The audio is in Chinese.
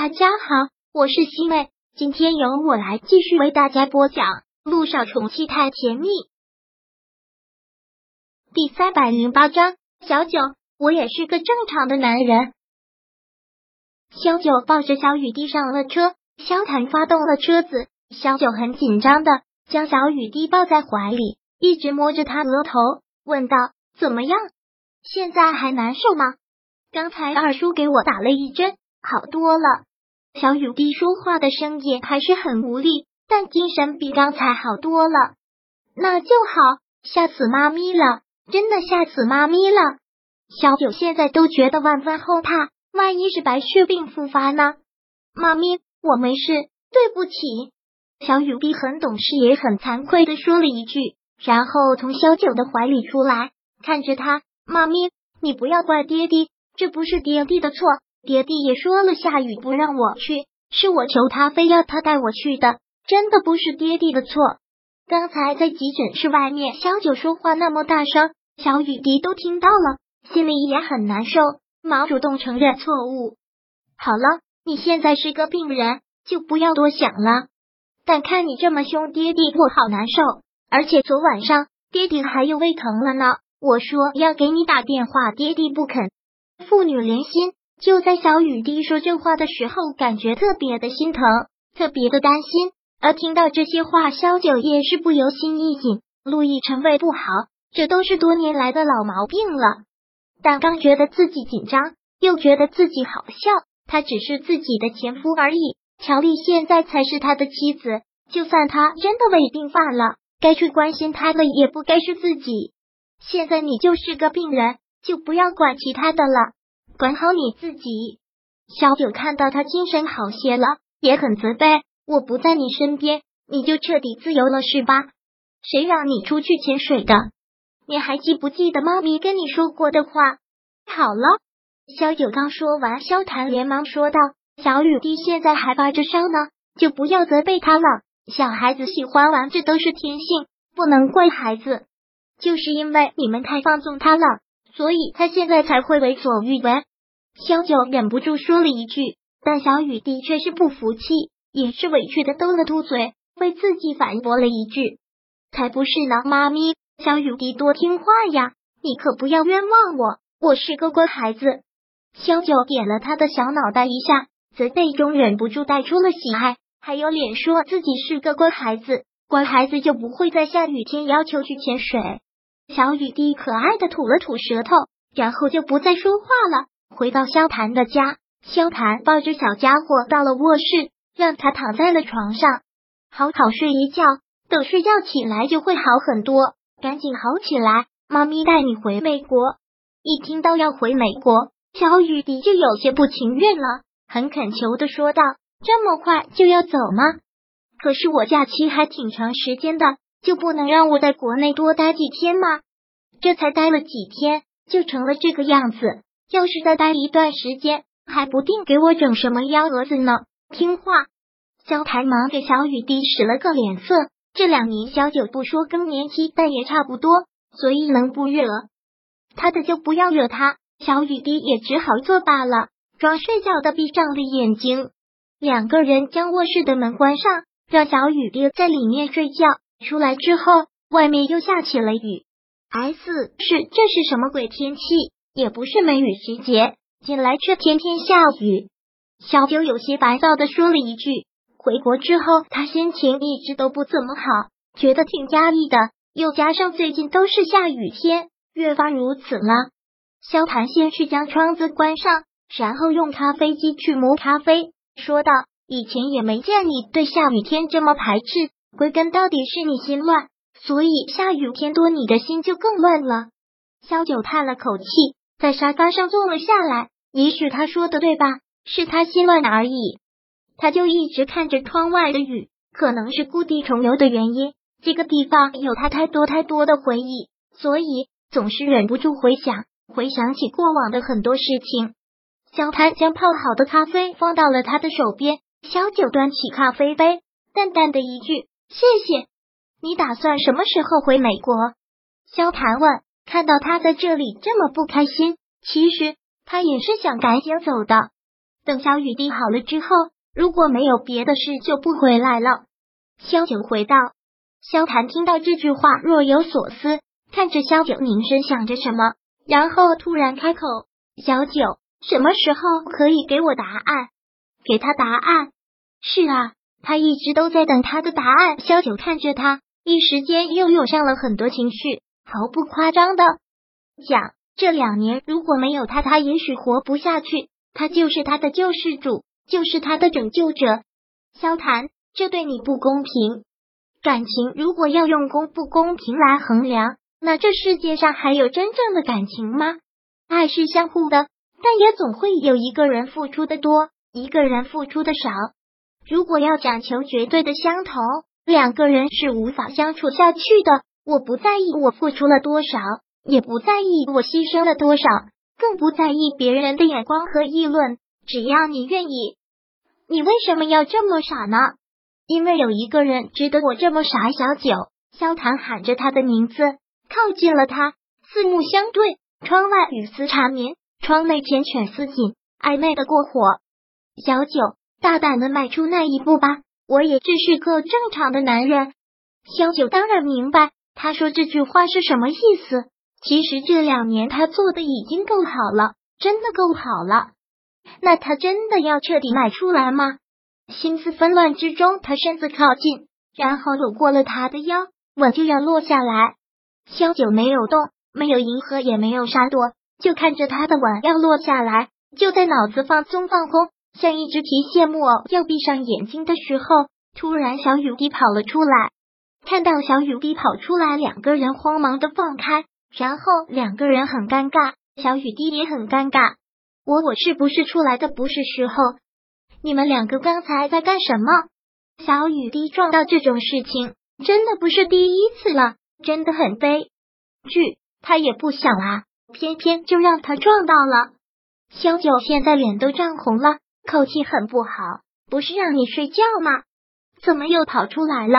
大家好，我是西妹，今天由我来继续为大家播讲《路上宠妻太甜蜜》第三百零八章。小九，我也是个正常的男人。小九抱着小雨滴上了车，萧谈发动了车子，小九很紧张的将小雨滴抱在怀里，一直摸着她额头，问道：“怎么样？现在还难受吗？刚才二叔给我打了一针，好多了。”小雨滴说话的声音还是很无力，但精神比刚才好多了。那就好，吓死妈咪了，真的吓死妈咪了。小九现在都觉得万分后怕，万一是白血病复发呢？妈咪，我没事，对不起。小雨滴很懂事，也很惭愧的说了一句，然后从小九的怀里出来，看着他，妈咪，你不要怪爹地，这不是爹地的错。爹地也说了，下雨不让我去，是我求他，非要他带我去的，真的不是爹地的错。刚才在急诊室外面，小九说话那么大声，小雨滴都听到了，心里也很难受，忙主动承认错误。好了，你现在是个病人，就不要多想了。但看你这么凶，爹地我好难受。而且昨晚上爹地还有胃疼了呢，我说要给你打电话，爹地不肯。父女连心。就在小雨滴说这话的时候，感觉特别的心疼，特别的担心。而听到这些话，萧九也是不由心一紧。陆毅成胃不好，这都是多年来的老毛病了。但刚觉得自己紧张，又觉得自己好笑。他只是自己的前夫而已，乔丽现在才是他的妻子。就算他真的胃病犯了，该去关心他的也不该是自己。现在你就是个病人，就不要管其他的了。管好你自己。小九看到他精神好些了，也很责备。我不在你身边，你就彻底自由了是吧？谁让你出去潜水的？你还记不记得妈咪跟你说过的话？好了，小九刚说完，萧谈连忙说道：“小雨滴现在还发着烧呢，就不要责备他了。小孩子喜欢玩，这都是天性，不能怪孩子。就是因为你们太放纵他了，所以他现在才会为所欲为。”萧九忍不住说了一句，但小雨的确是不服气，也是委屈的嘟了嘟嘴，为自己反驳了一句：“才不是呢，妈咪，小雨滴多听话呀，你可不要冤枉我，我是个乖孩子。”萧九点了他的小脑袋一下，责备中忍不住带出了喜爱，还有脸说自己是个乖孩子，乖孩子就不会在下雨天要求去潜水。小雨滴可爱的吐了吐舌头，然后就不再说话了。回到萧谭的家，萧谭抱着小家伙到了卧室，让他躺在了床上，好好睡一觉。等睡觉起来就会好很多，赶紧好起来。妈咪带你回美国。一听到要回美国，小雨滴就有些不情愿了，很恳求的说道：“这么快就要走吗？可是我假期还挺长时间的，就不能让我在国内多待几天吗？这才待了几天，就成了这个样子。”要是再待一段时间，还不定给我整什么幺蛾子呢！听话。萧台忙给小雨滴使了个脸色。这两年小九不说更年期，但也差不多，所以能不惹他的就不要惹他。小雨滴也只好作罢了，装睡觉的闭上了眼睛。两个人将卧室的门关上，让小雨滴在里面睡觉。出来之后，外面又下起了雨。S 是这是什么鬼天气？也不是梅雨时节，近来却天天下雨。小九有些烦躁的说了一句。回国之后，他心情一直都不怎么好，觉得挺压抑的。又加上最近都是下雨天，越发如此了。萧谭先是将窗子关上，然后用咖啡机去磨咖啡，说道：“以前也没见你对下雨天这么排斥，归根到底是你心乱，所以下雨天多，你的心就更乱了。”萧九叹了口气。在沙发上坐了下来，也许他说的对吧？是他心乱而已。他就一直看着窗外的雨，可能是故地重游的原因。这个地方有他太多太多的回忆，所以总是忍不住回想，回想起过往的很多事情。小谭将泡好的咖啡放到了他的手边，小九端起咖啡杯，淡淡的一句：“谢谢。”你打算什么时候回美国？萧谭问。看到他在这里这么不开心，其实他也是想赶紧走的。等小雨滴好了之后，如果没有别的事，就不回来了。萧九回道。萧谭听到这句话，若有所思，看着萧九，凝神想着什么，然后突然开口：“小九，什么时候可以给我答案？给他答案？是啊，他一直都在等他的答案。”萧九看着他，一时间又涌上了很多情绪，毫不夸张的讲：这两年如果没有他，他也许活不下去。他就是他的救世主，就是他的拯救者。萧谭，这对你不公平。感情如果要用公不公平来衡量，那这世界上还有真正的感情吗？爱是相互的，但也总会有一个人付出的多，一个人付出的少。如果要讲求绝对的相同，两个人是无法相处下去的。我不在意我付出了多少，也不在意我牺牲了多少，更不在意别人的眼光和议论。只要你愿意，你为什么要这么傻呢？因为有一个人值得我这么傻，小九。萧谭喊着他的名字，靠近了他，四目相对。窗外雨丝缠绵，窗内缱绻似锦，暧昧的过火。小九，大胆的迈出那一步吧，我也只是个正常的男人。萧九当然明白他说这句话是什么意思。其实这两年他做的已经够好了，真的够好了。那他真的要彻底迈出来吗？心思纷乱之中，他身子靠近，然后搂过了他的腰，吻就要落下来。萧九没有动，没有迎合，也没有闪躲，就看着他的吻要落下来。就在脑子放松放空，像一只提线木偶要闭上眼睛的时候，突然小雨滴跑了出来。看到小雨滴跑出来，两个人慌忙的放开，然后两个人很尴尬，小雨滴也很尴尬。我我是不是出来的不是时候？你们两个刚才在干什么？小雨滴撞到这种事情真的不是第一次了，真的很悲剧。他也不想啊，偏偏就让他撞到了。萧九现在脸都涨红了，口气很不好。不是让你睡觉吗？怎么又跑出来了？